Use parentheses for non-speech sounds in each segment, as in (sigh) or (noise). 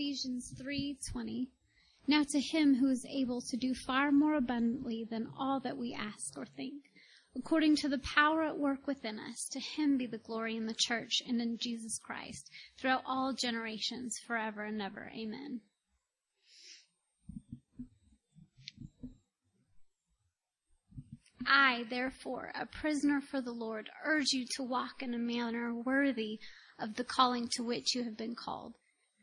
Ephesians 3:20. Now to him who is able to do far more abundantly than all that we ask or think, according to the power at work within us, to him be the glory in the church and in Jesus Christ throughout all generations, forever and ever. Amen. I, therefore, a prisoner for the Lord, urge you to walk in a manner worthy of the calling to which you have been called,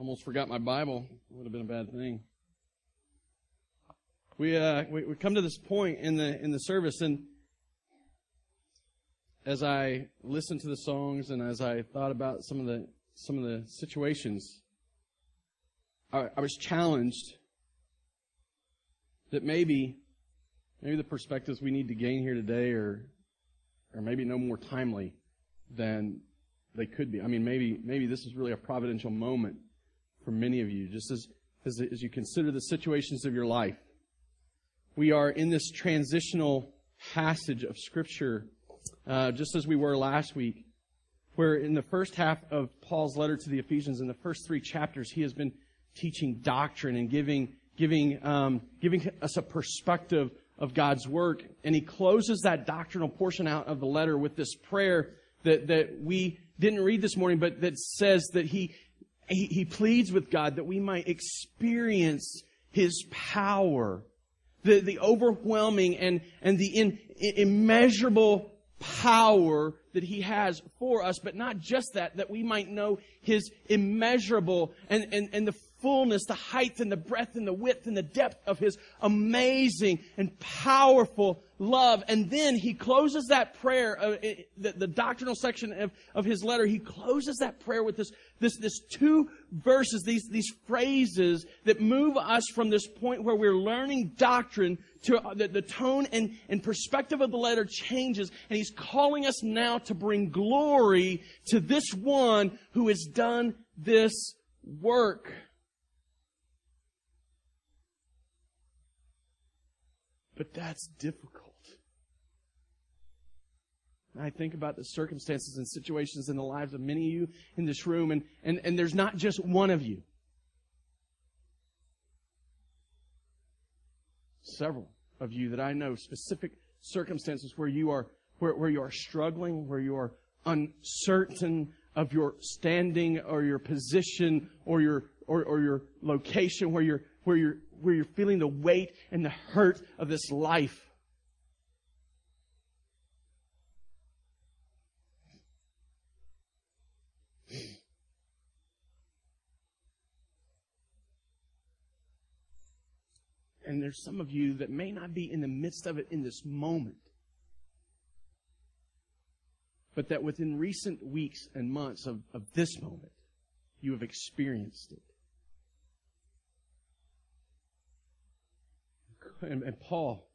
Almost forgot my Bible. Would have been a bad thing. We, uh, we, we come to this point in the, in the service and as I listened to the songs and as I thought about some of the, some of the situations, I, I was challenged that maybe maybe the perspectives we need to gain here today are are maybe no more timely than they could be. I mean, maybe maybe this is really a providential moment for many of you, just as as, as you consider the situations of your life. We are in this transitional passage of Scripture, uh, just as we were last week, where in the first half of Paul's letter to the Ephesians, in the first three chapters, he has been teaching doctrine and giving giving, um, giving us a perspective of God's work. And he closes that doctrinal portion out of the letter with this prayer that, that we didn't read this morning, but that says that he, he, he pleads with God that we might experience his power, the, the overwhelming and, and the in, immeasurable power that he has for us, but not just that, that we might know his immeasurable and, and, and the fullness, the height and the breadth and the width and the depth of his amazing and powerful love. And then he closes that prayer, uh, the, the, doctrinal section of, of his letter, he closes that prayer with this, this, this two verses, these, these phrases that move us from this point where we're learning doctrine to uh, the, the tone and, and perspective of the letter changes. And he's calling us now to bring glory to this one who has done this work. But that's difficult. And I think about the circumstances and situations in the lives of many of you in this room, and, and, and there's not just one of you. Several of you that I know, specific circumstances where you are where, where you are struggling, where you are uncertain of your standing or your position or your or, or your location, where you're where you're where you're feeling the weight and the hurt of this life. And there's some of you that may not be in the midst of it in this moment, but that within recent weeks and months of, of this moment, you have experienced it. And, and Paul,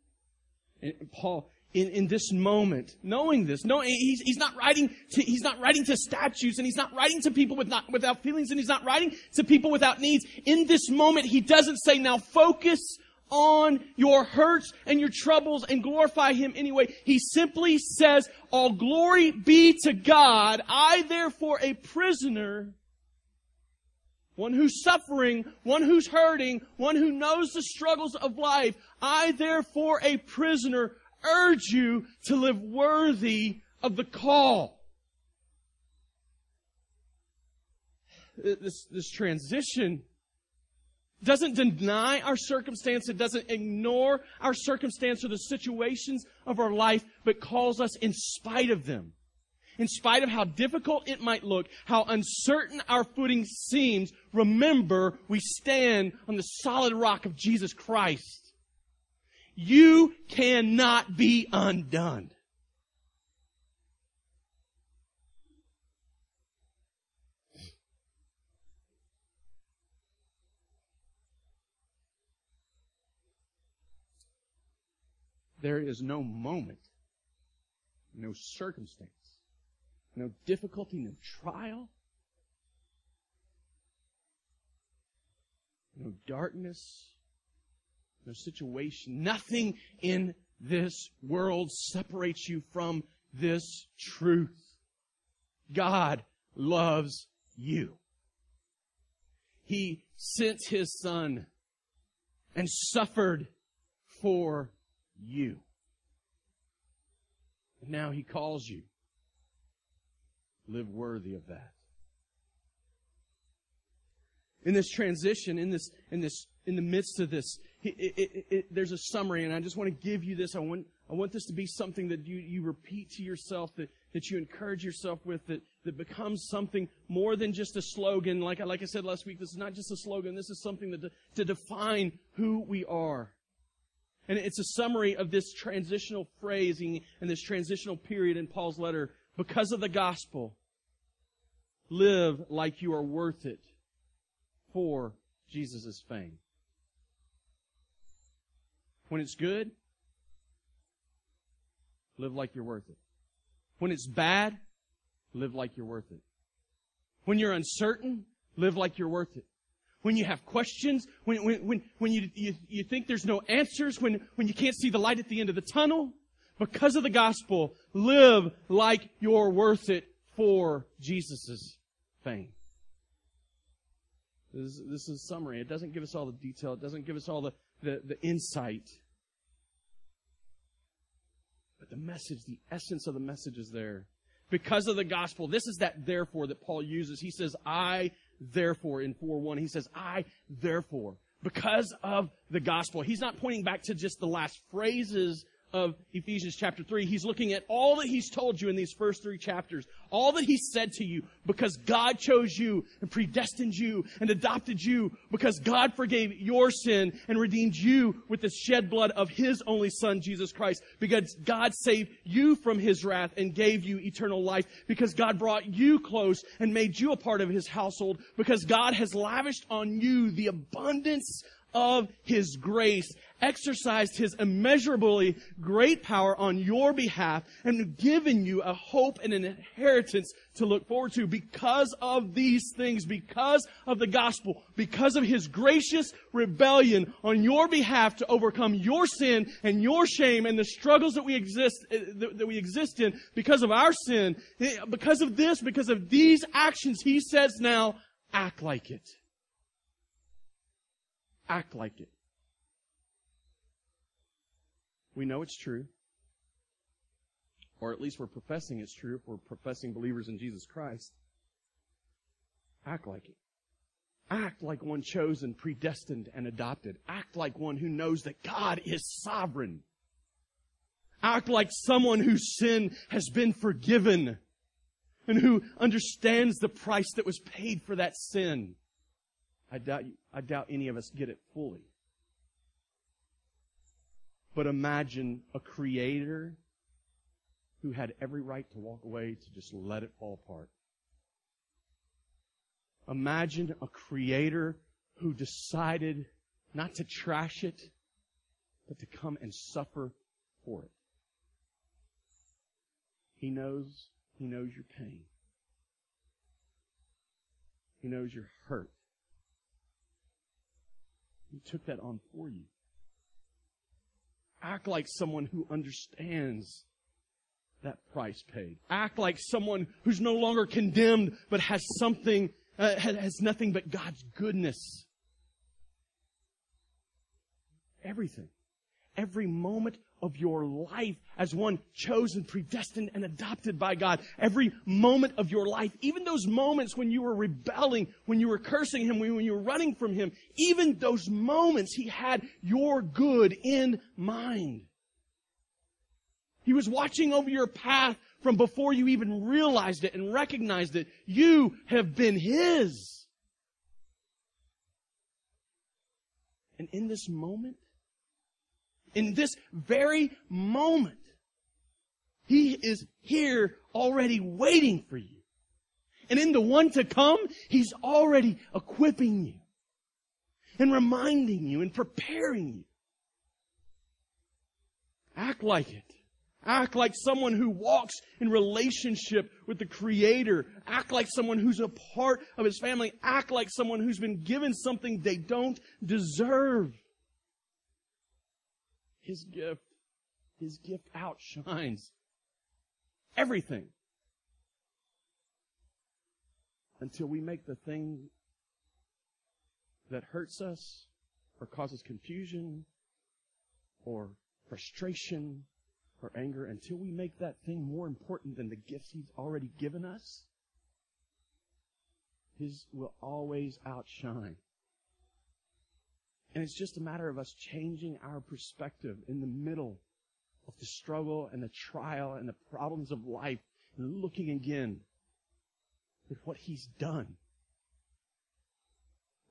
and Paul, in, in this moment, knowing this, knowing he's, he's not writing to, he's not writing to statues and he's not writing to people with not, without feelings and he's not writing to people without needs. In this moment, he doesn't say, now focus on your hurts and your troubles and glorify Him anyway. He simply says, all glory be to God. I therefore a prisoner one who's suffering, one who's hurting, one who knows the struggles of life. I, therefore, a prisoner, urge you to live worthy of the call. This, this transition doesn't deny our circumstance. It doesn't ignore our circumstance or the situations of our life, but calls us in spite of them in spite of how difficult it might look, how uncertain our footing seems, remember we stand on the solid rock of Jesus Christ. You cannot be undone. There is no moment, no circumstance no difficulty, no trial, no darkness, no situation, nothing in this world separates you from this truth. God loves you. He sent His Son and suffered for you. Now He calls you. Live worthy of that. In this transition, in this, in this, in the midst of this, it, it, it, there's a summary, and I just want to give you this. I want, I want this to be something that you, you repeat to yourself, that, that you encourage yourself with, that, that becomes something more than just a slogan. Like, like I said last week, this is not just a slogan. This is something that to, to define who we are. And it's a summary of this transitional phrasing and this transitional period in Paul's letter. Because of the gospel, live like you are worth it for Jesus' fame. When it's good, live like you're worth it. When it's bad, live like you're worth it. When you're uncertain, live like you're worth it. When you have questions, when, when, when, when you, you, you think there's no answers, when, when you can't see the light at the end of the tunnel, because of the gospel, live like you're worth it for Jesus' This, this is summary. It doesn't give us all the detail. It doesn't give us all the, the, the insight. But the message, the essence of the message is there. Because of the gospel, this is that therefore that Paul uses. He says, I therefore in 4-1. He says, I therefore. Because of the gospel. He's not pointing back to just the last phrases of Ephesians chapter 3. He's looking at all that he's told you in these first three chapters. All that he said to you because God chose you and predestined you and adopted you because God forgave your sin and redeemed you with the shed blood of his only son, Jesus Christ. Because God saved you from his wrath and gave you eternal life. Because God brought you close and made you a part of his household. Because God has lavished on you the abundance of His grace, exercised His immeasurably great power on your behalf, and given you a hope and an inheritance to look forward to because of these things, because of the gospel, because of His gracious rebellion on your behalf to overcome your sin and your shame and the struggles that we exist, eh, that we exist in because of our sin. Eh, because of this, because of these actions, He says now, act like it act like it. We know it's true. Or at least we're professing it's true if we're professing believers in Jesus Christ. Act like it. Act like one chosen, predestined, and adopted. Act like one who knows that God is sovereign. Act like someone whose sin has been forgiven and who understands the price that was paid for that sin. I doubt, I doubt any of us get it fully. But imagine a creator who had every right to walk away to just let it fall apart. Imagine a creator who decided not to trash it, but to come and suffer for it. He knows, he knows your pain. He knows your hurt. He took that on for you. Act like someone who understands that price paid. Act like someone who's no longer condemned, but has something, uh, has nothing but God's goodness. Everything every moment of your life as one chosen, predestined, and adopted by God. Every moment of your life, even those moments when you were rebelling, when you were cursing Him, when you were running from Him, even those moments He had your good in mind. He was watching over your path from before you even realized it and recognized it. You have been His. And in this moment, in this very moment. He is here already waiting for you. And in the one to come, He's already equipping you and reminding you and preparing you. Act like it. Act like someone who walks in relationship with the Creator. Act like someone who's a part of His family. Act like someone who's been given something they don't deserve. His gift, His gift outshines everything. Until we make the thing that hurts us or causes confusion or frustration or anger until we make that thing more important than the gifts He's already given us, His will always outshine. And it's just a matter of us changing our perspective in the middle of the struggle and the trial and the problems of life and looking again at what He's done.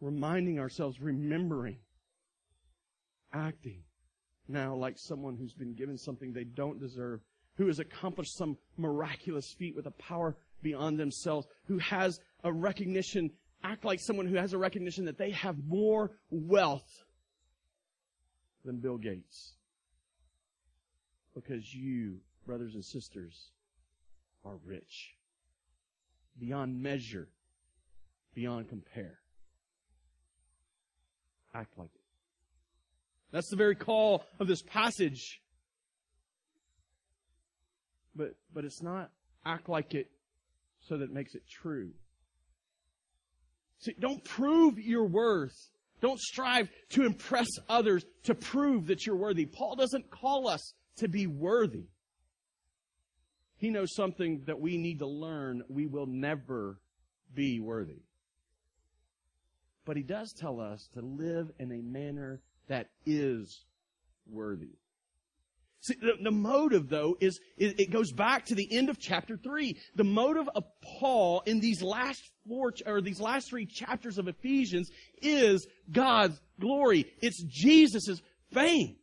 Reminding ourselves, remembering, acting now like someone who's been given something they don't deserve, who has accomplished some miraculous feat with a power beyond themselves, who has a recognition, act like someone who has a recognition that they have more wealth than Bill Gates. Because you, brothers and sisters, are rich. Beyond measure. Beyond compare. Act like it. That's the very call of this passage. But, but it's not act like it so that it makes it true. See, don't prove your worth. Don't strive to impress others to prove that you're worthy. Paul doesn't call us to be worthy. He knows something that we need to learn. We will never be worthy. But he does tell us to live in a manner that is worthy. See, the, the motive though is, it, it goes back to the end of chapter three. The motive of Paul in these last four, or these last three chapters of Ephesians is God's glory. It's Jesus' fame.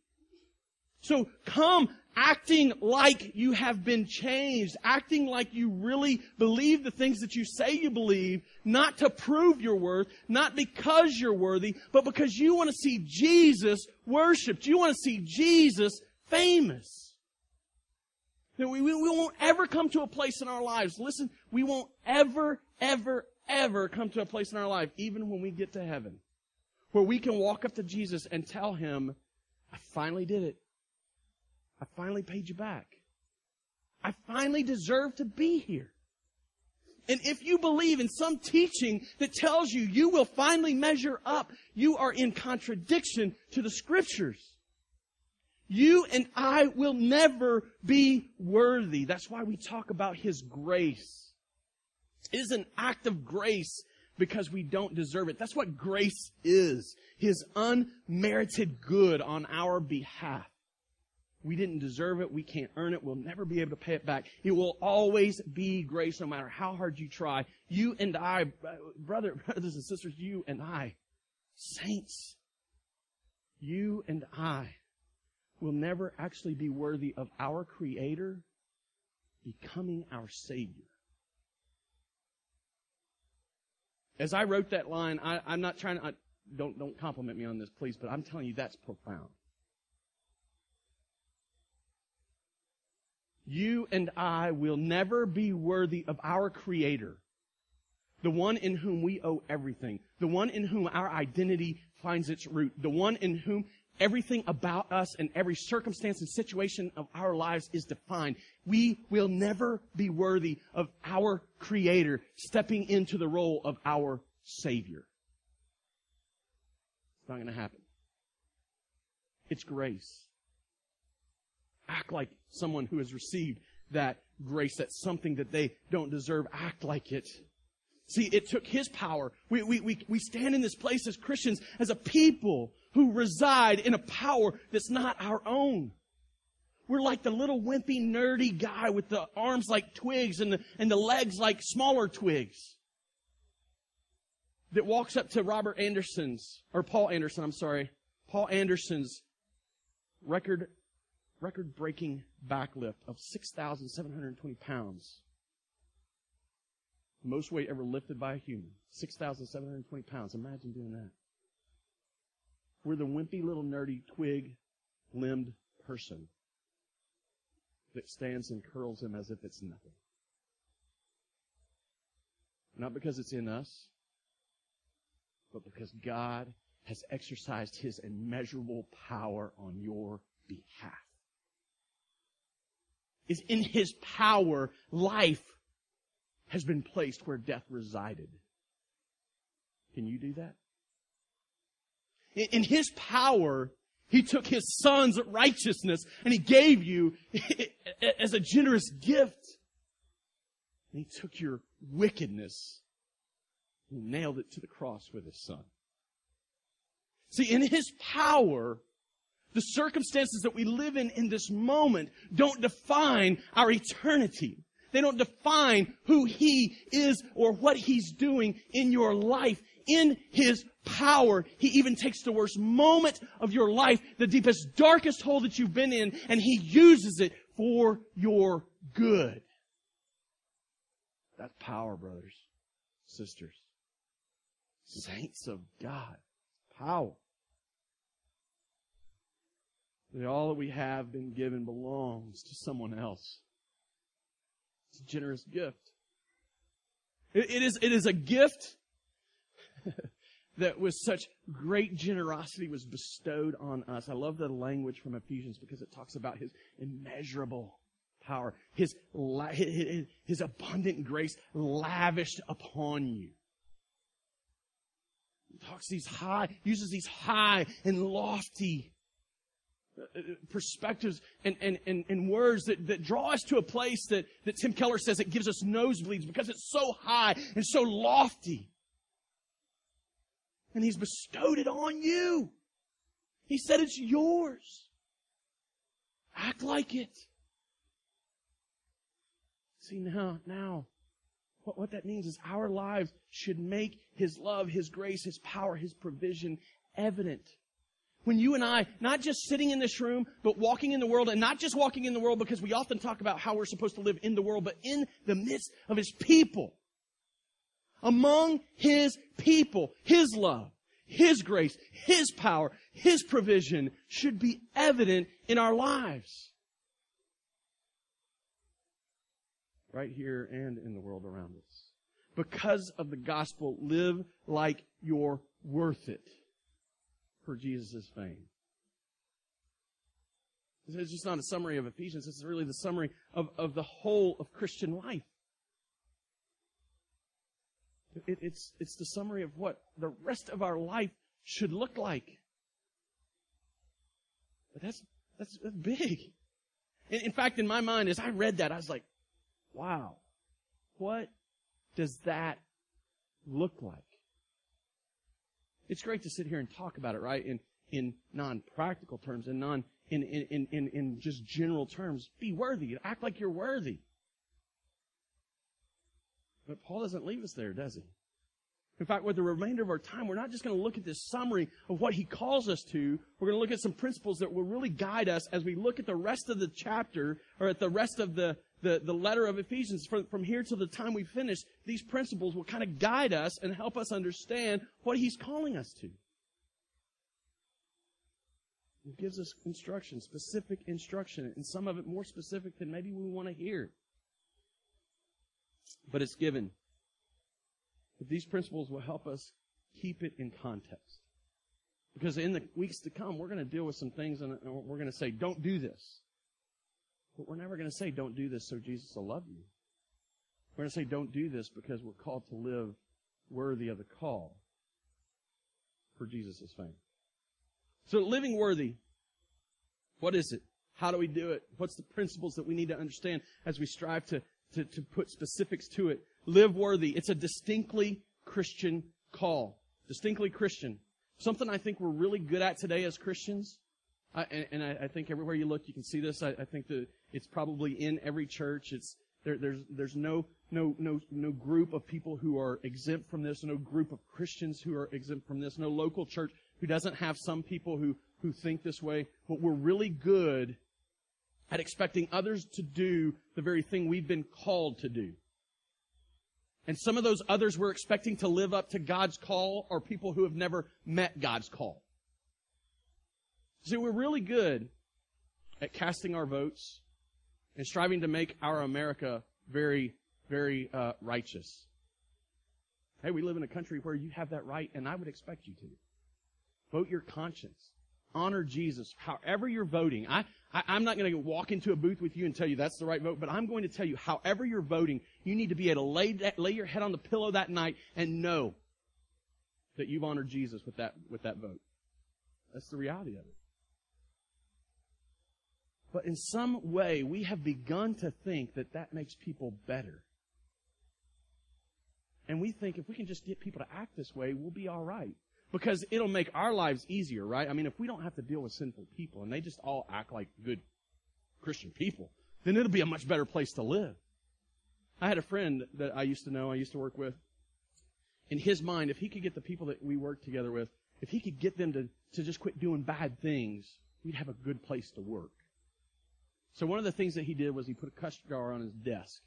So come acting like you have been changed, acting like you really believe the things that you say you believe, not to prove your worth, not because you're worthy, but because you want to see Jesus worshiped. You want to see Jesus famous. That we, we, we won't ever come to a place in our lives, listen, we won't ever, ever, ever come to a place in our life, even when we get to heaven, where we can walk up to Jesus and tell him, I finally did it. I finally paid you back. I finally deserve to be here. And if you believe in some teaching that tells you you will finally measure up, you are in contradiction to the scriptures. You and I will never be worthy. That's why we talk about His grace. It is an act of grace because we don't deserve it. That's what grace is. His unmerited good on our behalf. We didn't deserve it. We can't earn it. We'll never be able to pay it back. It will always be grace no matter how hard you try. You and I, brother, (laughs) brothers and sisters, you and I, saints, you and I will never actually be worthy of our Creator becoming our Savior. As I wrote that line, I, am not trying to, I, don't, don't compliment me on this, please, but I'm telling you that's profound. you and I will never be worthy of our Creator, the one in whom we owe everything, the one in whom our identity finds its root, the one in whom everything about us and every circumstance and situation of our lives is defined. We will never be worthy of our Creator stepping into the role of our Savior. It's not going to happen. It's grace act like someone who has received that grace. That's something that they don't deserve. Act like it. See, it took His power. We, we, we, we stand in this place as Christians, as a people who reside in a power that's not our own. We're like the little wimpy, nerdy guy with the arms like twigs and the, and the legs like smaller twigs that walks up to Robert Anderson's, or Paul Anderson, I'm sorry, Paul Anderson's record record breaking backlift of 6,720 pounds. Most weight ever lifted by a human. 6,720 pounds. Imagine doing that. We're the wimpy little nerdy twig limbed person that stands and curls him as if it's nothing. Not because it's in us, but because God has exercised his immeasurable power on your behalf. Is in his power, life has been placed where death resided. Can you do that? In his power, he took his son's righteousness and he gave you (laughs) as a generous gift. And he took your wickedness and nailed it to the cross with his son. See, in his power, the circumstances that we live in in this moment don't define our eternity. They don't define who he is or what he's doing in your life. In his power, he even takes the worst moment of your life, the deepest, darkest hole that you've been in, and he uses it for your good. That's power, brothers, sisters, saints of God. Power. That all that we have been given belongs to someone else. It's a generous gift. it, it is, it is a gift (laughs) that with such great generosity was bestowed on us. I love the language from Ephesians because it talks about his immeasurable power, his, his, abundant grace lavished upon you. He talks these high, uses these high and lofty uh, perspectives and, and, and, and words that, that draw us to a place that, that Tim Keller says it gives us nosebleeds because it's so high and so lofty. And He's bestowed it on you. He said it's yours. Act like it. See now, now, what, what that means is our lives should make His love, His grace, His power, His provision evident. When you and I, not just sitting in this room, but walking in the world, and not just walking in the world because we often talk about how we're supposed to live in the world, but in the midst of His people. Among His people, His love, His grace, His power, His provision should be evident in our lives. right here and in the world around us. Because of the gospel, live like you're worth it for Jesus' fame. It's just not a summary of Ephesians. This is really the summary of, of the whole of Christian life. It, it's, it's the summary of what the rest of our life should look like. But that's, that's, that's big. In, in fact, in my mind, as I read that, I was like, Wow. What does that look like? It's great to sit here and talk about it, right? In, in non-practical terms and non, in, in, in, in just general terms. Be worthy. Act like you're worthy. But Paul doesn't leave us there, does he? In fact, with the remainder of our time, we're not just going to look at this summary of what he calls us to. We're going to look at some principles that will really guide us as we look at the rest of the chapter or at the rest of the, the, the letter of Ephesians, from, from here till the time we finish, these principles will kind of guide us and help us understand what He's calling us to. He gives us instruction, specific instruction, and some of it more specific than maybe we want to hear. But it's given. But these principles will help us keep it in context. Because in the weeks to come, we're going to deal with some things and we're going to say, don't do this. But we're never going to say, don't do this so Jesus will love you. We're going to say, don't do this because we're called to live worthy of the call for Jesus' fame. So living worthy, what is it? How do we do it? What's the principles that we need to understand as we strive to, to, to put specifics to it? Live worthy. It's a distinctly Christian call. Distinctly Christian. Something I think we're really good at today as Christians I, and, and I, I, think everywhere you look, you can see this. I, I, think that it's probably in every church. It's there, there's there's no no no no group of people who are exempt from this. No group of Christians who are exempt from this. No local church who doesn't have some people who who think this way. But we're really good at expecting others to do the very thing we've been called to do. And some of those others we're expecting to live up to God's call are people who have never met God's call. See, we're really good at casting our votes and striving to make our America very, very uh, righteous. Hey, we live in a country where you have that right, and I would expect you to. Vote your conscience. Honor Jesus. However you're voting, I, I, am not going to walk into a booth with you and tell you that's the right vote, but I'm going to tell you, however you're voting, you need to be able to lay, that, lay your head on the pillow that night and know that you've honored Jesus with that, with that vote. That's the reality of it. But in some way, we have begun to think that that makes people better. And we think if we can just get people to act this way, we'll be all right. Because it'll make our lives easier, right? I mean, if we don't have to deal with sinful people and they just all act like good Christian people, then it'll be a much better place to live. I had a friend that I used to know, I used to work with. In his mind, if he could get the people that we work together with, if he could get them to, to just quit doing bad things, we'd have a good place to work. So one of the things that he did was he put a cuss jar on his desk.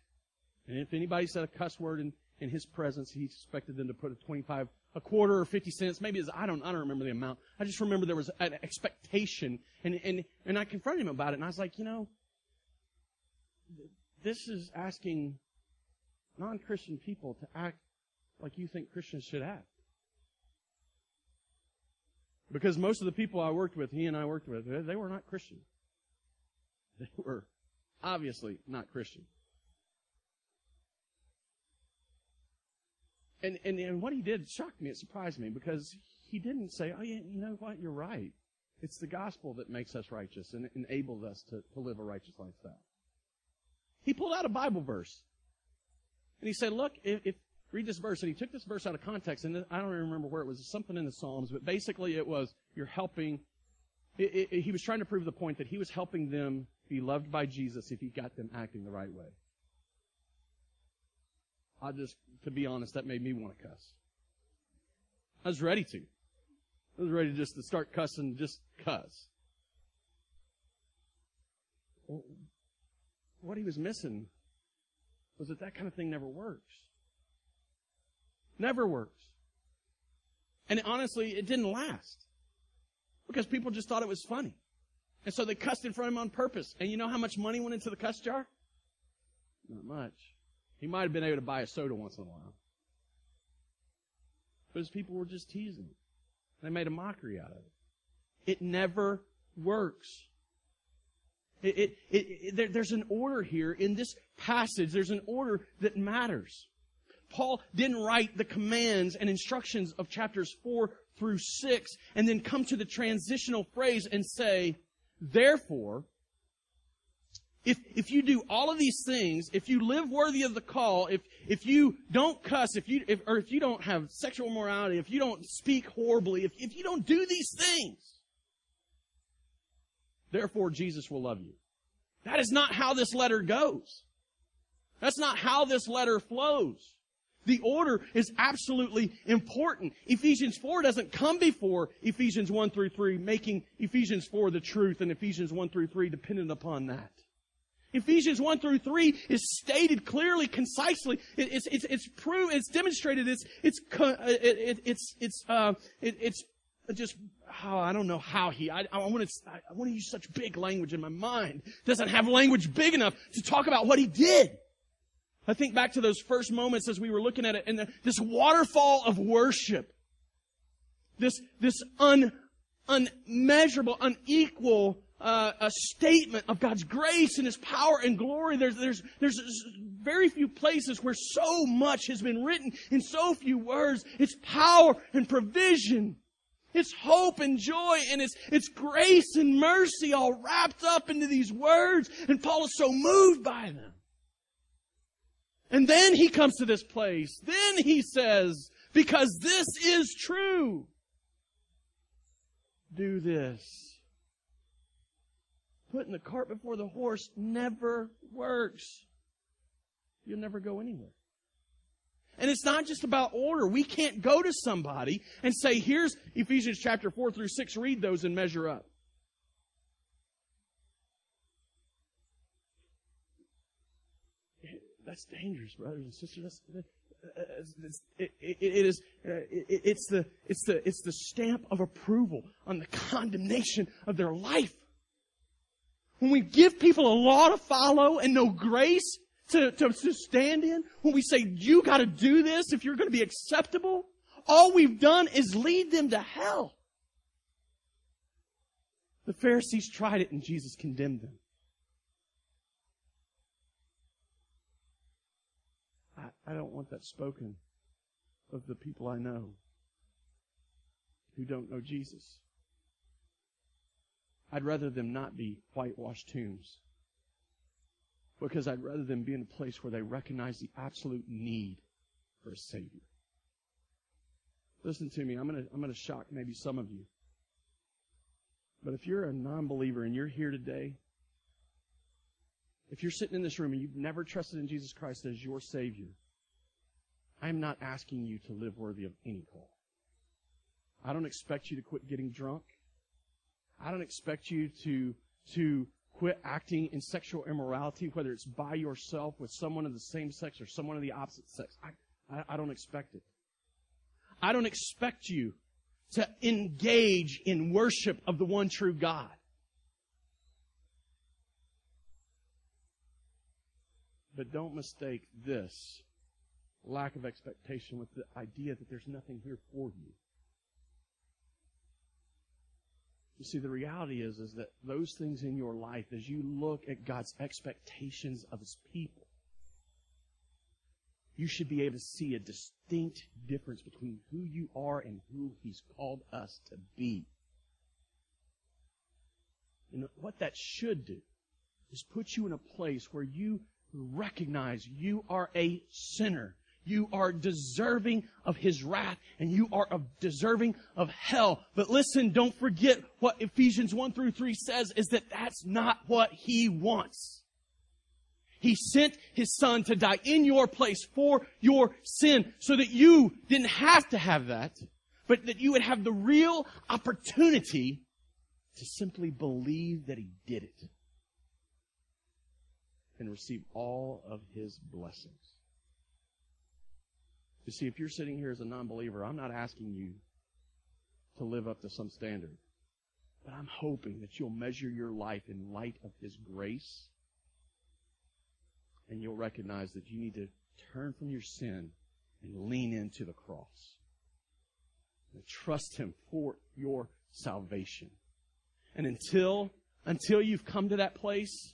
And if anybody said a cuss word in, in his presence, he expected them to put a 25, a quarter or 50 cents. Maybe it's, I don't, I don't remember the amount. I just remember there was an expectation. And, and, and I confronted him about it and I was like, you know, this is asking non-Christian people to act like you think Christians should act. Because most of the people I worked with, he and I worked with, they were not Christian. They were obviously not Christian. And, and, and what he did shocked me. It surprised me because he didn't say, oh, yeah, you know what? You're right. It's the gospel that makes us righteous and enables us to, to live a righteous lifestyle. He pulled out a Bible verse. And he said, look, if, if read this verse. And he took this verse out of context, and I don't even remember where it was. Something in the Psalms, but basically it was, you're helping. It, it, he was trying to prove the point that he was helping them be loved by Jesus if he got them acting the right way. I just, to be honest, that made me want to cuss. I was ready to. I was ready just to start cussing, just cuss. what he was missing was that that kind of thing never works. Never works. And honestly, it didn't last. Because people just thought it was funny. And so they cussed in front of him on purpose. And you know how much money went into the cuss jar? Not much. He might have been able to buy a soda once in a while. But his people were just teasing. Him. They made a mockery out of it. It never works. It, it, it, there, there's an order here in this passage. There's an order that matters. Paul didn't write the commands and instructions of chapters 4 through 6 and then come to the transitional phrase and say, therefore, if, if you do all of these things, if you live worthy of the call, if, if you don't cuss, if you, if, or if you don't have sexual morality, if you don't speak horribly, if, if you don't do these things, therefore Jesus will love you. That is not how this letter goes. That's not how this letter flows. The order is absolutely important. Ephesians 4 doesn't come before Ephesians 1 through 3, making Ephesians 4 the truth and Ephesians 1 through 3 dependent upon that. Ephesians 1 through 3 is stated clearly, concisely. It's, it's, it's proved, it's demonstrated, it's, it's, it, it's, it's, uh, it, it's just, oh, I don't know how he, I, I want to, I want to use such big language in my mind. Doesn't have language big enough to talk about what he did. I think back to those first moments as we were looking at it and the, this waterfall of worship. This, this un, unmeasurable, unequal, uh, a statement of God's grace and His power and glory. There's, there's, there's very few places where so much has been written in so few words. It's power and provision. It's hope and joy and it's, it's grace and mercy all wrapped up into these words. And Paul is so moved by them. And then he comes to this place. Then he says, because this is true, do this. Putting the cart before the horse never works. You'll never go anywhere. And it's not just about order. We can't go to somebody and say, here's Ephesians chapter 4 through 6, read those and measure up. That's dangerous, brothers and sisters. That's, it, it, it is uh, it, it's the it's the it's the stamp of approval on the condemnation of their life when we give people a law to follow and no grace to, to, to stand in, when we say, you gotta do this if you're gonna be acceptable, all we've done is lead them to hell. The Pharisees tried it and Jesus condemned them. I, I don't want that spoken of the people I know who don't know Jesus. I'd rather them not be whitewashed tombs because I'd rather them be in a place where they recognize the absolute need for a Savior. Listen to me. I'm going to, I'm going to shock maybe some of you. But if you're a non-believer and you're here today, if you're sitting in this room and you've never trusted in Jesus Christ as your Savior, I'm not asking you to live worthy of any call. I don't expect you to quit getting drunk. I don't expect you to, to quit acting in sexual immorality, whether it's by yourself with someone of the same sex or someone of the opposite sex. I, I, I don't expect it. I don't expect you to engage in worship of the one true God. But don't mistake this lack of expectation with the idea that there's nothing here for you. You see, the reality is, is that those things in your life, as you look at God's expectations of His people, you should be able to see a distinct difference between who you are and who He's called us to be. And what that should do is put you in a place where you recognize you are a sinner you are deserving of his wrath and you are deserving of hell. But listen, don't forget what Ephesians 1 through 3 says is that that's not what he wants. He sent his son to die in your place for your sin so that you didn't have to have that, but that you would have the real opportunity to simply believe that he did it and receive all of his blessings. You see, if you're sitting here as a non-believer, I'm not asking you to live up to some standard. But I'm hoping that you'll measure your life in light of His grace and you'll recognize that you need to turn from your sin and lean into the cross. And trust Him for your salvation. And until, until you've come to that place,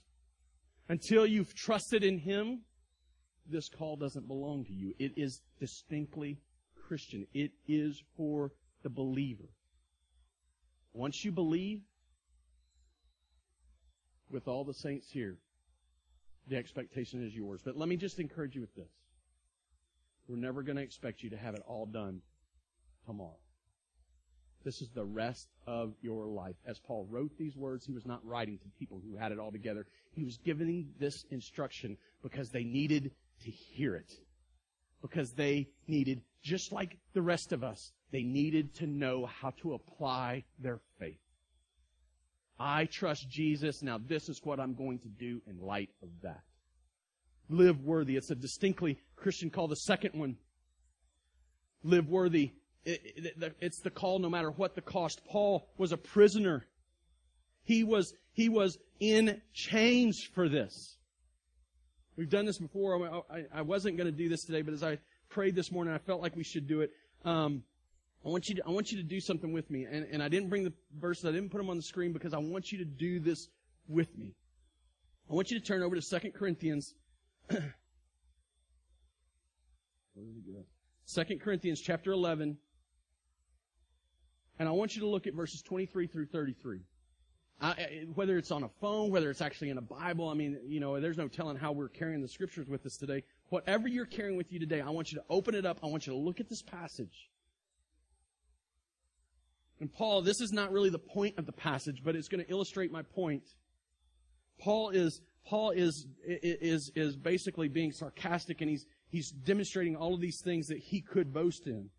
until you've trusted in Him, this call doesn't belong to you. It is distinctly Christian. It is for the believer. Once you believe, with all the saints here, the expectation is yours. But let me just encourage you with this. We're never going to expect you to have it all done tomorrow. This is the rest of your life. As Paul wrote these words, he was not writing to people who had it all together. He was giving this instruction because they needed to hear it. Because they needed, just like the rest of us, they needed to know how to apply their faith. I trust Jesus. Now this is what I'm going to do in light of that. Live worthy. It's a distinctly Christian call. The second one, live worthy. it's the call no matter what the cost. Paul was a prisoner. He was, he was in chains for this. We've done this before. I, I wasn't going to do this today, but as I prayed this morning, I felt like we should do it. Um, I want you to, I want you to do something with me. And, and I didn't bring the verses, I didn't put them on the screen because I want you to do this with me. I want you to turn over to Second Corinthians. (coughs) Second Corinthians chapter 11. And I want you to look at verses 23 through 33. Whether it's on a phone, whether it's actually in a Bible, I mean, you know, there's no telling how we're carrying the scriptures with us today. Whatever you're carrying with you today, I want you to open it up. I want you to look at this passage. And Paul, this is not really the point of the passage, but it's going to illustrate my point. Paul is, Paul is, is, is basically being sarcastic and he's, he's demonstrating all of these things that he could boast in.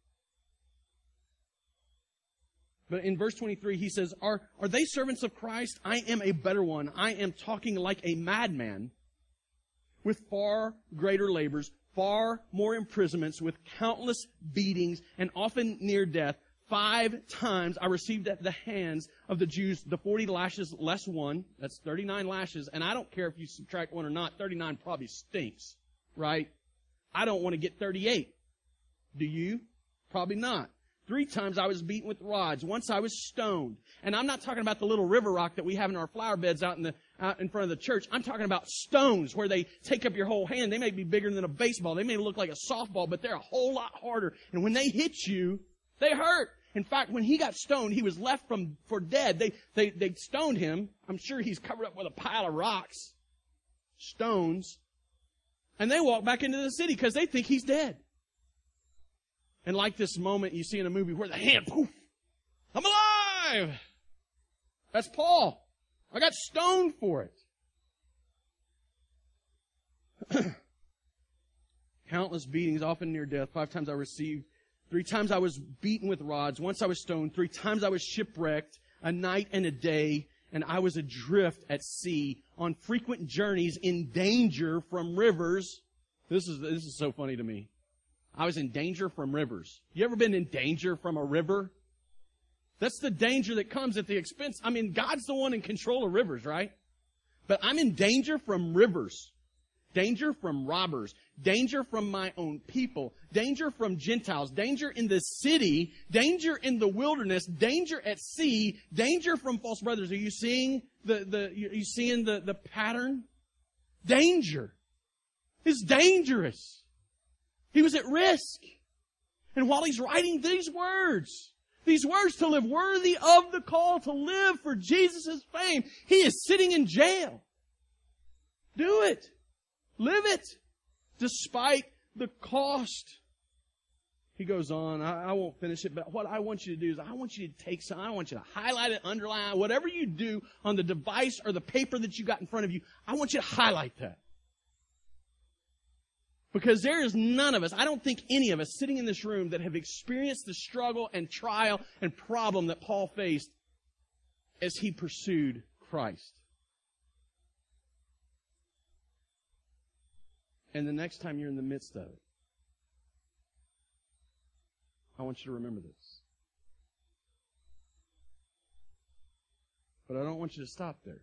But in verse 23, he says, are, are they servants of Christ? I am a better one. I am talking like a madman with far greater labors, far more imprisonments, with countless beatings, and often near death. Five times I received at the hands of the Jews the 40 lashes less one. That's 39 lashes. And I don't care if you subtract one or not. 39 probably stinks, right? I don't want to get 38. Do you? Probably not. Three times I was beaten with rods. Once I was stoned. And I'm not talking about the little river rock that we have in our flower beds out in the, out in front of the church. I'm talking about stones where they take up your whole hand. They may be bigger than a baseball. They may look like a softball, but they're a whole lot harder. And when they hit you, they hurt. In fact, when he got stoned, he was left from, for dead. They, they, they stoned him. I'm sure he's covered up with a pile of rocks, stones. And they walk back into the city because they think he's dead. And like this moment you see in a movie where the hand, poof, I'm alive! That's Paul. I got stoned for it. (clears throat) Countless beatings, often near death. Five times I received. Three times I was beaten with rods. Once I was stoned. Three times I was shipwrecked. A night and a day. And I was adrift at sea on frequent journeys in danger from rivers. This is, this is so funny to me. I was in danger from rivers. You ever been in danger from a river? That's the danger that comes at the expense. I mean, God's the one in control of rivers, right? But I'm in danger from rivers. Danger from robbers. Danger from my own people. Danger from Gentiles. Danger in the city. Danger in the wilderness. Danger at sea. Danger from false brothers. Are you seeing the, the, you seeing the, the pattern? Danger. It's dangerous. He was at risk. And while he's writing these words, these words to live worthy of the call to live for Jesus' fame, he is sitting in jail. Do it. Live it. Despite the cost. He goes on, I, I, won't finish it, but what I want you to do is I want you to take some, I want you to highlight it, underline, whatever you do on the device or the paper that you got in front of you, I want you to highlight that. Because there is none of us, I don't think any of us sitting in this room that have experienced the struggle and trial and problem that Paul faced as he pursued Christ. And the next time you're in the midst of it, I want you to remember this. But I don't want you to stop there.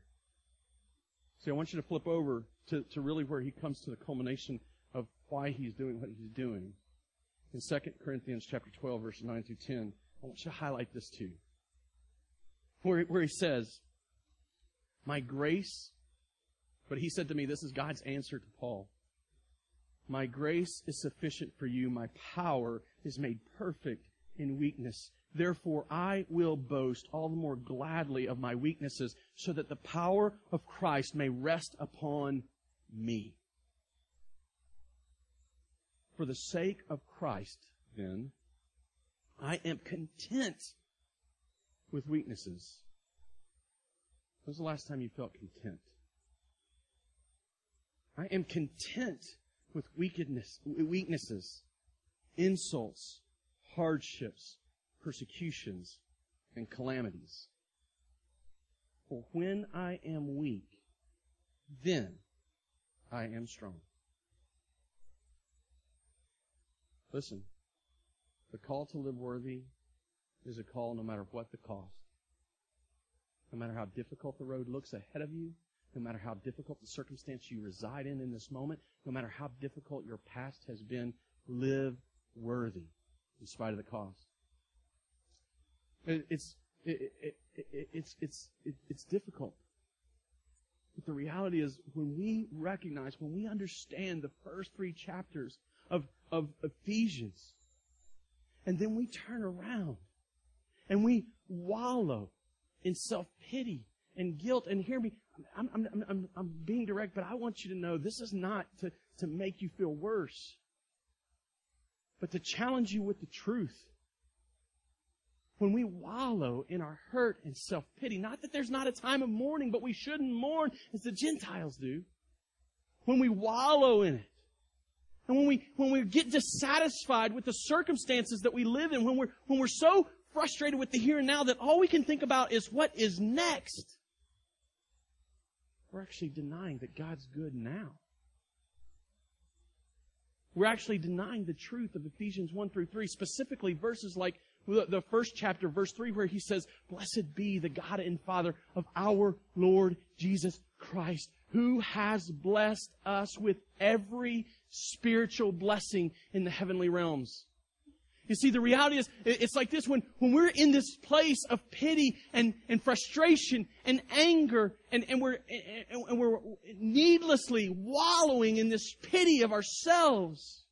See, I want you to flip over to, to really where he comes to the culmination why he's doing what he's doing. In 2 Corinthians chapter 12, verse 9 through 10, I want you to highlight this too. Where, where he says, My grace, but he said to me, this is God's answer to Paul. My grace is sufficient for you. My power is made perfect in weakness. Therefore, I will boast all the more gladly of my weaknesses so that the power of Christ may rest upon me. For the sake of Christ, then, I am content with weaknesses. When was the last time you felt content? I am content with wickedness, weaknesses, insults, hardships, persecutions, and calamities. For when I am weak, then I am strong. Listen, the call to live worthy is a call no matter what the cost. No matter how difficult the road looks ahead of you, no matter how difficult the circumstance you reside in in this moment, no matter how difficult your past has been, live worthy in spite of the cost. It's, it, it, it, it's, it's, it's difficult. But the reality is when we recognize, when we understand the first three chapters of, of Ephesians. And then we turn around and we wallow in self-pity and guilt. And hear me, I'm, I'm, I'm, I'm being direct, but I want you to know this is not to, to make you feel worse, but to challenge you with the truth. When we wallow in our hurt and self-pity, not that there's not a time of mourning, but we shouldn't mourn as the Gentiles do. When we wallow in it, and when we, when we get dissatisfied with the circumstances that we live in, when we're, when we're so frustrated with the here and now that all we can think about is what is next, we're actually denying that God's good now. we're actually denying the truth of Ephesians 1 through 3, specifically verses like the first chapter, verse 3, where he says, Blessed be the God and Father of our Lord Jesus Christ, who has blessed us with every spiritual blessing in the heavenly realms. You see, the reality is, it's like this when, when we're in this place of pity and, and frustration and anger and, and we're, and, and we're needlessly wallowing in this pity of ourselves,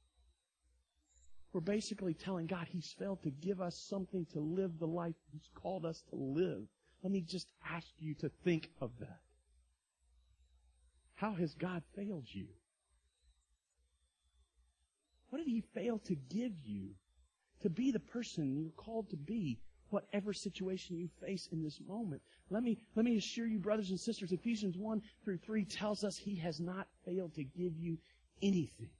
we're basically telling God He's failed to give us something to live the life He's called us to live. Let me just ask you to think of that. How has God failed you? What did He fail to give you to be the person you're called to be, whatever situation you face in this moment? Let me, let me assure you, brothers and sisters, Ephesians 1 through 3 tells us He has not failed to give you anything.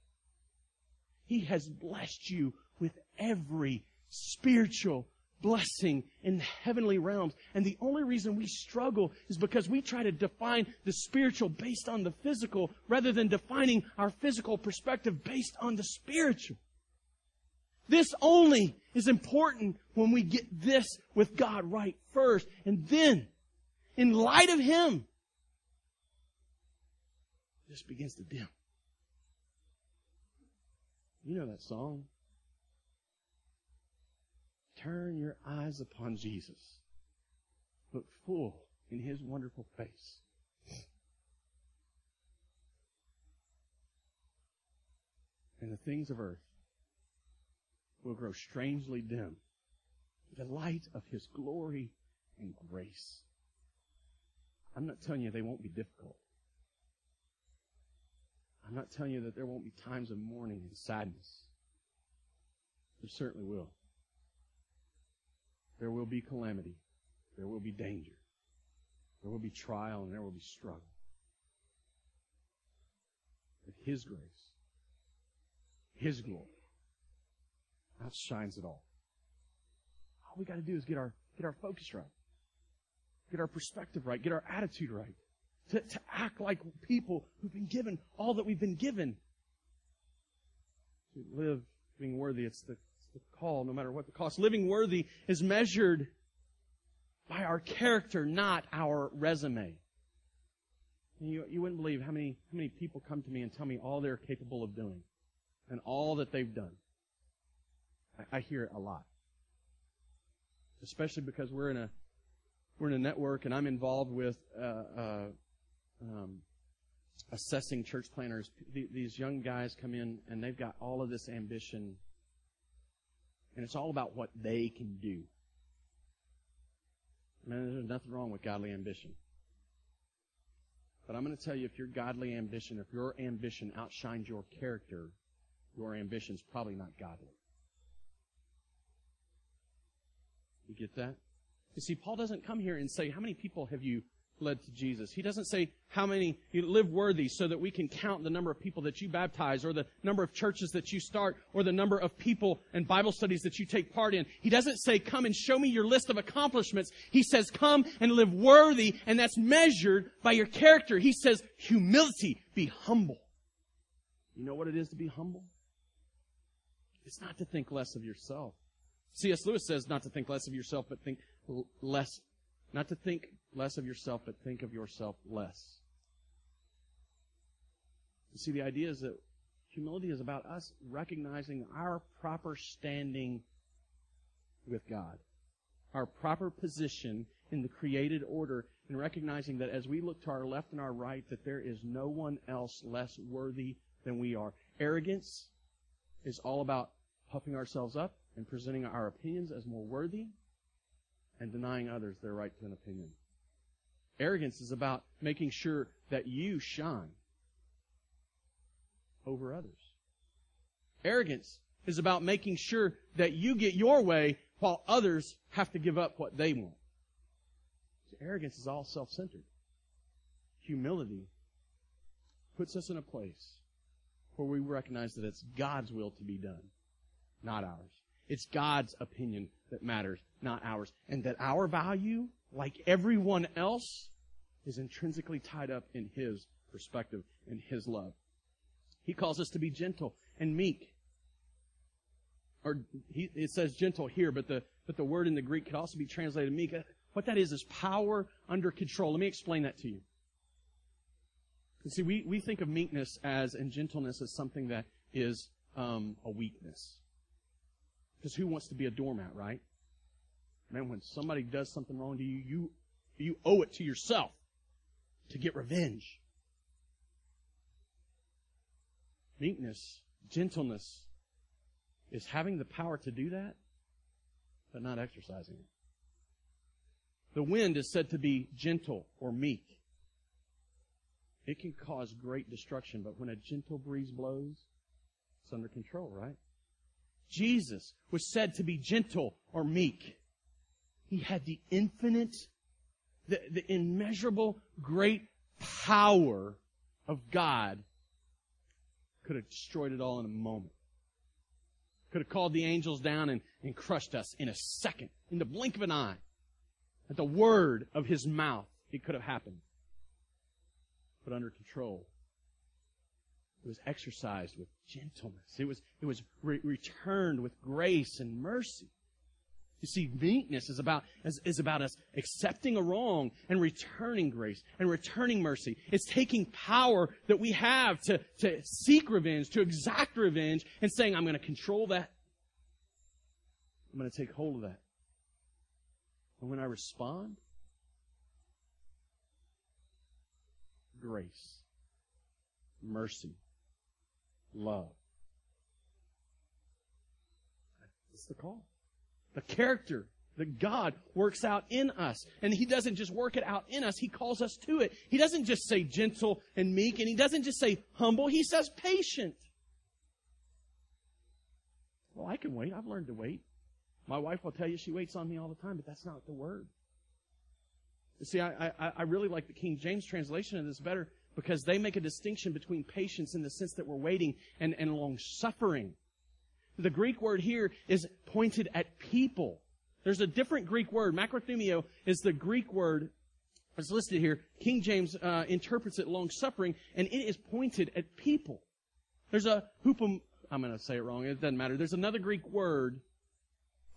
He has blessed you with every spiritual blessing in the heavenly realms. And the only reason we struggle is because we try to define the spiritual based on the physical rather than defining our physical perspective based on the spiritual. This only is important when we get this with God right first. And then, in light of Him, this begins to dim. You know that song. Turn your eyes upon Jesus. Look full in his wonderful face. And the things of earth will grow strangely dim the light of his glory and grace. I'm not telling you they won't be difficult. I'm not telling you that there won't be times of mourning and sadness. There certainly will. There will be calamity. There will be danger. There will be trial and there will be struggle. But His grace, His glory, outshines it all. All we got to do is get our, get our focus right. Get our perspective right. Get our attitude right to, to act like people who've been given all that we've been given. To live being worthy, it's the, the call, no matter what the cost. Living worthy is measured by our character, not our resume. You, you wouldn't believe how many, how many people come to me and tell me all they're capable of doing and all that they've done. I, I hear it a lot. Especially because we're in a, we're in a network and I'm involved with uh, uh, um, assessing church planners. these young guys come in and they've got all of this ambition, and it's all about what they can do. Man, there's nothing wrong with godly ambition. But I'm going to tell you if your godly ambition, if your ambition outshines your character, your ambition's probably not godly. You get that? You see, Paul doesn't come here and say, How many people have you led to Jesus. He doesn't say how many you live worthy so that we can count the number of people that you baptize or the number of churches that you start or the number of people and Bible studies that you take part in. He doesn't say come and show me your list of accomplishments. He says come and live worthy and that's measured by your character. He says humility, be humble. You know what it is to be humble? It's not to think less of yourself. C.S. Lewis says not to think less of yourself, but think less not to think less of yourself, but think of yourself less. You see, the idea is that humility is about us recognizing our proper standing with God, our proper position in the created order, and recognizing that as we look to our left and our right, that there is no one else less worthy than we are. Arrogance is all about puffing ourselves up and presenting our opinions as more worthy and denying others their right to an opinion. Arrogance is about making sure that you shine over others. Arrogance is about making sure that you get your way while others have to give up what they want. Arrogance is all self-centered. Humility puts us in a place where we recognize that it's God's will to be done, not ours. It's God's opinion that matters, not ours. And that our value, like everyone else, is intrinsically tied up in His perspective and His love. He calls us to be gentle and meek. Or he, it says gentle here, but the, but the word in the Greek could also be translated meek. What that is, is power under control. Let me explain that to you. You see, we, we think of meekness as, and gentleness as something that is um, a weakness. Because who wants to be a doormat, right? Man, when somebody does something wrong to you, you, you owe it to yourself to get revenge. Meekness, gentleness, is having the power to do that, but not exercising it. The wind is said to be gentle or meek. It can cause great destruction, but when a gentle breeze blows, it's under control, right? Jesus was said to be gentle or meek. He had the infinite, the, the immeasurable great power of God could have destroyed it all in a moment. Could have called the angels down and, and crushed us in a second, in the blink of an eye. At the word of his mouth, it could have happened. But under control. It was exercised with gentleness. It was, it was re- returned with grace and mercy. You see, meekness is about, is, is about us accepting a wrong and returning grace and returning mercy. It's taking power that we have to, to seek revenge, to exact revenge, and saying, I'm going to control that. I'm going to take hold of that. And when I respond, grace, mercy, love. That's the call. The character that God works out in us. And He doesn't just work it out in us, He calls us to it. He doesn't just say gentle and meek, and He doesn't just say humble, He says patient. Well, I can wait. I've learned to wait. My wife will tell you she waits on me all the time, but that's not the word. You see, I, I, I really like the King James translation of this better because they make a distinction between patience in the sense that we're waiting and, and long suffering. The Greek word here is pointed at people. There's a different Greek word. Macrothumio is the Greek word that's listed here. King James uh, interprets it long suffering, and it is pointed at people. There's a hupum. I'm going to say it wrong. It doesn't matter. There's another Greek word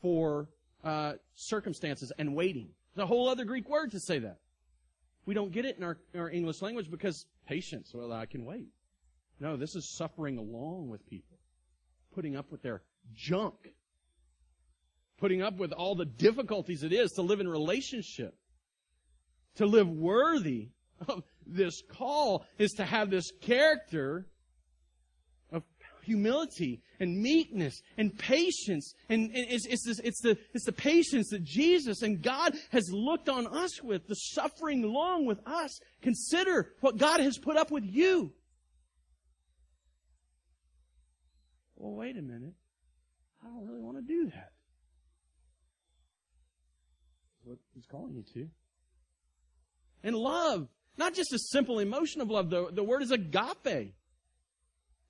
for uh, circumstances and waiting. There's a whole other Greek word to say that. We don't get it in our, in our English language because patience. Well, I can wait. No, this is suffering along with people putting up with their junk, putting up with all the difficulties it is to live in relationship, to live worthy of this call is to have this character humility and meekness and patience. And, it's, it's, this, it's, the, it's the patience that Jesus and God has looked on us with, the suffering long with us. Consider what God has put up with you. well, wait a minute. I don't really want to do that. what he's calling you to. And love. Not just a simple emotion of love. The, the word is agape.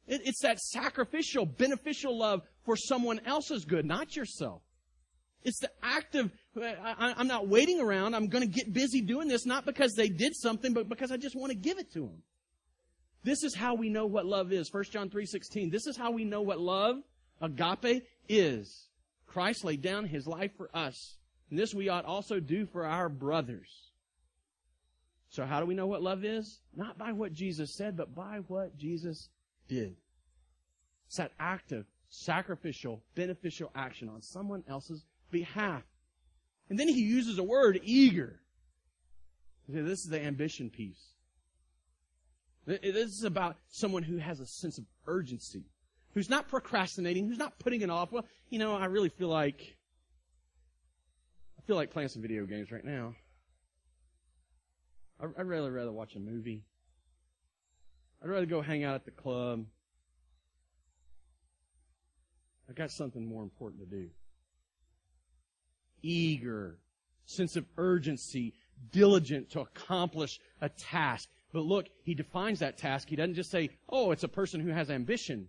It, it's that sacrificial, beneficial love for someone else's good, not yourself. It's the active, I, I'm not waiting around. I'm going to get busy doing this, not because they did something, but because I just want to give it to them. This is how we know what love is. 1 John 3:16. This is how we know what love, agape, is. Christ laid down his life for us. And this we ought also do for our brothers. So how do we know what love is? Not by what Jesus said, but by what Jesus did. It's that active, sacrificial, beneficial action on someone else's behalf. And then he uses a word, eager. This is the ambition piece. This is about someone who has a sense of urgency, who's not procrastinating, who's not putting it off. Well, you know, I really feel like I feel like playing some video games right now. I'd rather rather watch a movie. I'd rather go hang out at the club. I've got something more important to do. Eager, sense of urgency, diligent to accomplish a task. But look, he defines that task. He doesn't just say, oh, it's a person who has ambition.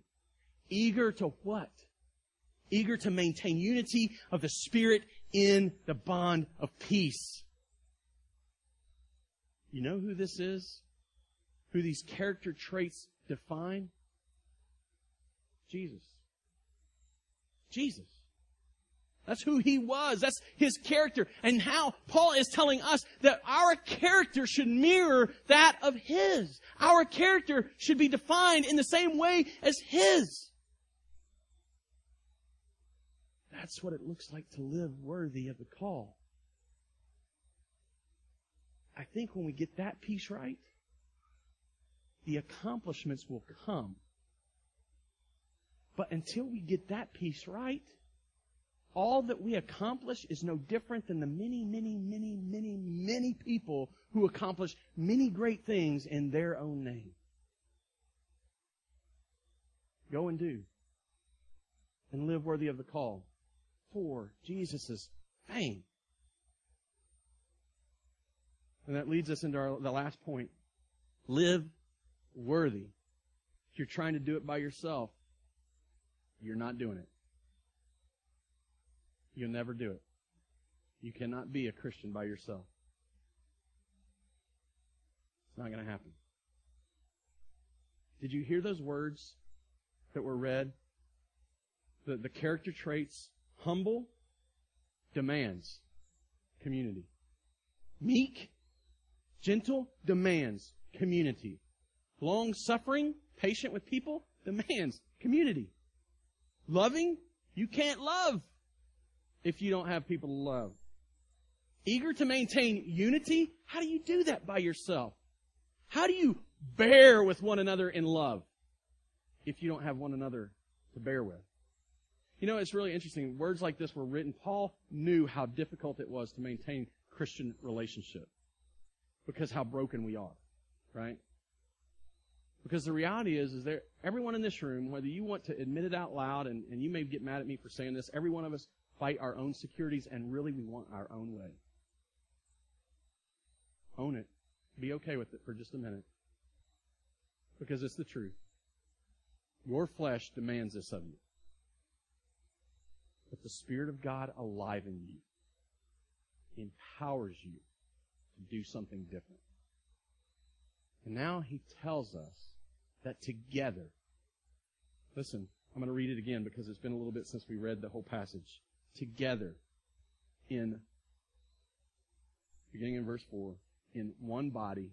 Eager to what? Eager to maintain unity of the Spirit in the bond of peace. You know who this is? Who these character traits define? Jesus. Jesus. That's who he was. That's his character. And how Paul is telling us that our character should mirror that of his. Our character should be defined in the same way as his. That's what it looks like to live worthy of the call. I think when we get that piece right, the accomplishments will come. But until we get that piece right, all that we accomplish is no different than the many, many, many, many, many people who accomplish many great things in their own name. Go and do. And live worthy of the call for Jesus' fame. And that leads us into our, the last point. Live worthy. If you're trying to do it by yourself, you're not doing it. You'll never do it. You cannot be a Christian by yourself. It's not going to happen. Did you hear those words that were read? The, the character traits humble demands community. Meek, gentle demands community. Long suffering, patient with people demands community. Loving, you can't love if you don't have people to love. Eager to maintain unity? How do you do that by yourself? How do you bear with one another in love if you don't have one another to bear with? You know, it's really interesting. Words like this were written. Paul knew how difficult it was to maintain Christian relationship because how broken we are, right? Because the reality is, is there, everyone in this room, whether you want to admit it out loud, and, and you may get mad at me for saying this, every one of us fight our own securities, and really we want our own way. Own it. Be okay with it for just a minute. Because it's the truth. Your flesh demands this of you. But the Spirit of God alive in you empowers you to do something different. And now he tells us that together, listen, I'm going to read it again because it's been a little bit since we read the whole passage together in, beginning in verse 4, in one body,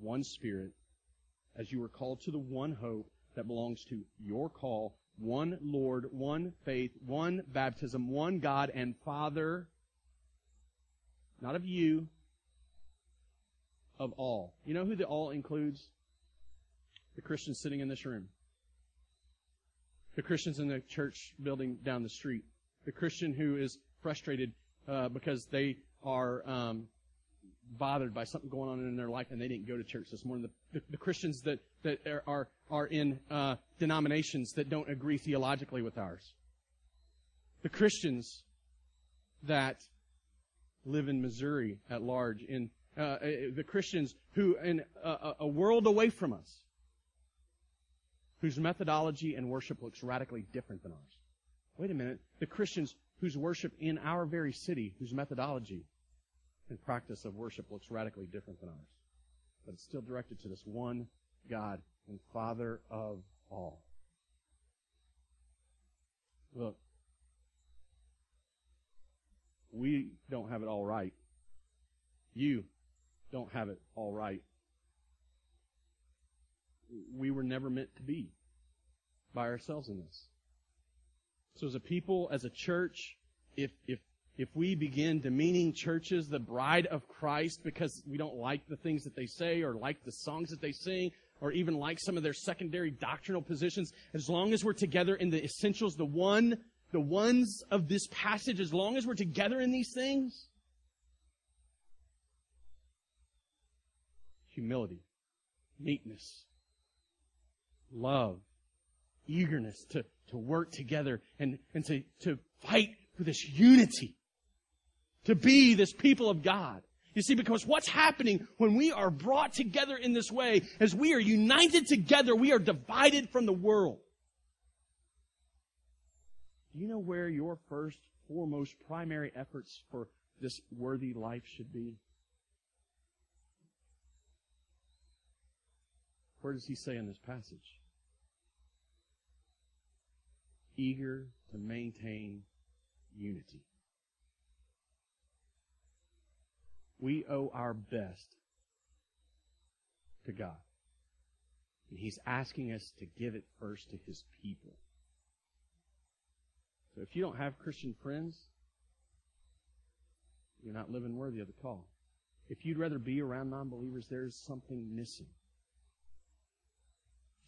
one spirit, as you were called to the one hope that belongs to your call, one Lord, one faith, one baptism, one God and Father, not of you, of all. You know who the all includes? The Christians sitting in this room. The Christians in the church building down the street the Christian who is frustrated uh, because they are um, bothered by something going on in their life and they didn't go to church this morning. The, the, the Christians that, that are, are in uh, denominations that don't agree theologically with ours. The Christians that live in Missouri at large, in uh, uh the Christians who in a, a world away from us, whose methodology and worship looks radically different than ours. Wait a minute. The Christians whose worship in our very city, whose methodology and practice of worship looks radically different than ours. But it's still directed to this one God and Father of all. Look, we don't have it all right. You don't have it all right. We were never meant to be by ourselves in this. So as a people, as a church, if, if, if we begin demeaning churches, the bride of Christ, because we don't like the things that they say or like the songs that they sing or even like some of their secondary doctrinal positions, as long as we're together in the essentials, the one, the ones of this passage, as long as we're together in these things, humility, meekness, love, eagerness to, to work together and, and to, to fight for this unity. To be this people of God. You see, because what's happening when we are brought together in this way, as we are united together, we are divided from the world. Do you know where your first, foremost, primary efforts for this worthy life should be? Where does he say in this passage? eager to maintain unity. We owe our best to God. And He's asking us to give it first to His people. So if you don't have Christian friends, you're not living worthy of the call. If you'd rather be around non-believers, there's something missing.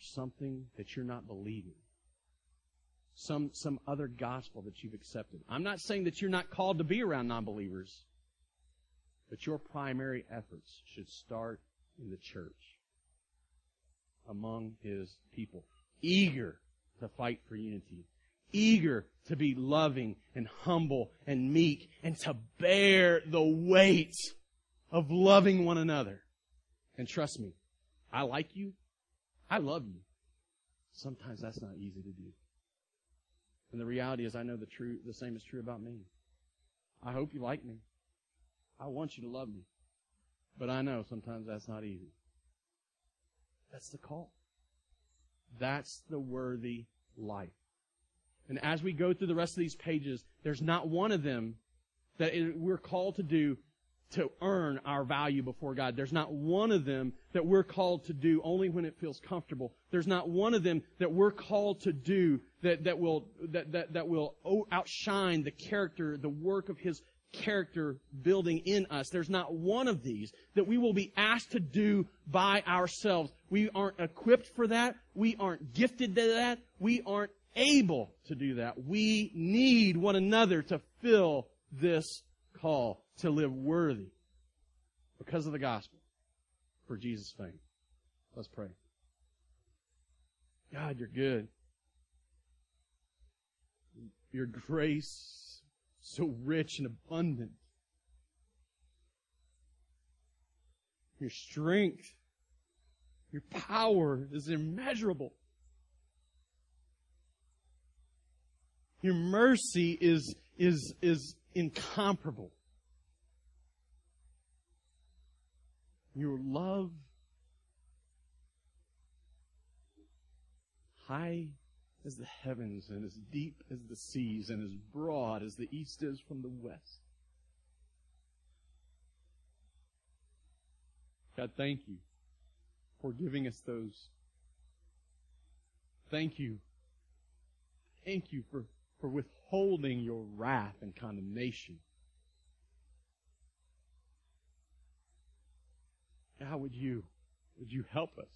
Something that you're not believing. Some, some other gospel that you've accepted. I'm not saying that you're not called to be around non-believers, but your primary efforts should start in the church among his people. Eager to fight for unity. Eager to be loving and humble and meek and to bear the weight of loving one another. And trust me, I like you. I love you. Sometimes that's not easy to do. And the reality is I know the true, the same is true about me. I hope you like me. I want you to love me. But I know sometimes that's not easy. That's the call. That's the worthy life. And as we go through the rest of these pages, there's not one of them that we're called to do to earn our value before God. There's not one of them that we're called to do only when it feels comfortable. There's not one of them that we're called to do that, that will, that, that, that will outshine the character, the work of His character building in us. There's not one of these that we will be asked to do by ourselves. We aren't equipped for that. We aren't gifted to that. We aren't able to do that. We need one another to fill this call to live worthy because of the gospel for Jesus' fame. Let's pray. God, you're good. Your grace so rich and abundant. Your strength, your power is immeasurable. Your mercy is, is, is incomparable. Your love, high as the heavens and as deep as the seas and as broad as the east is from the west. God, thank you for giving us those. Thank you. Thank you for, for withholding your wrath and condemnation. How would you, would you help us?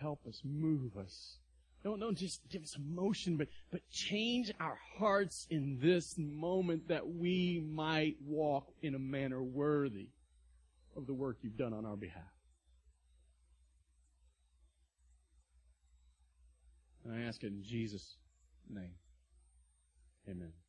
Help us, move us don't, don't just give us emotion, but, but change our hearts in this moment that we might walk in a manner worthy of the work you've done on our behalf. And I ask it in Jesus' name. Amen.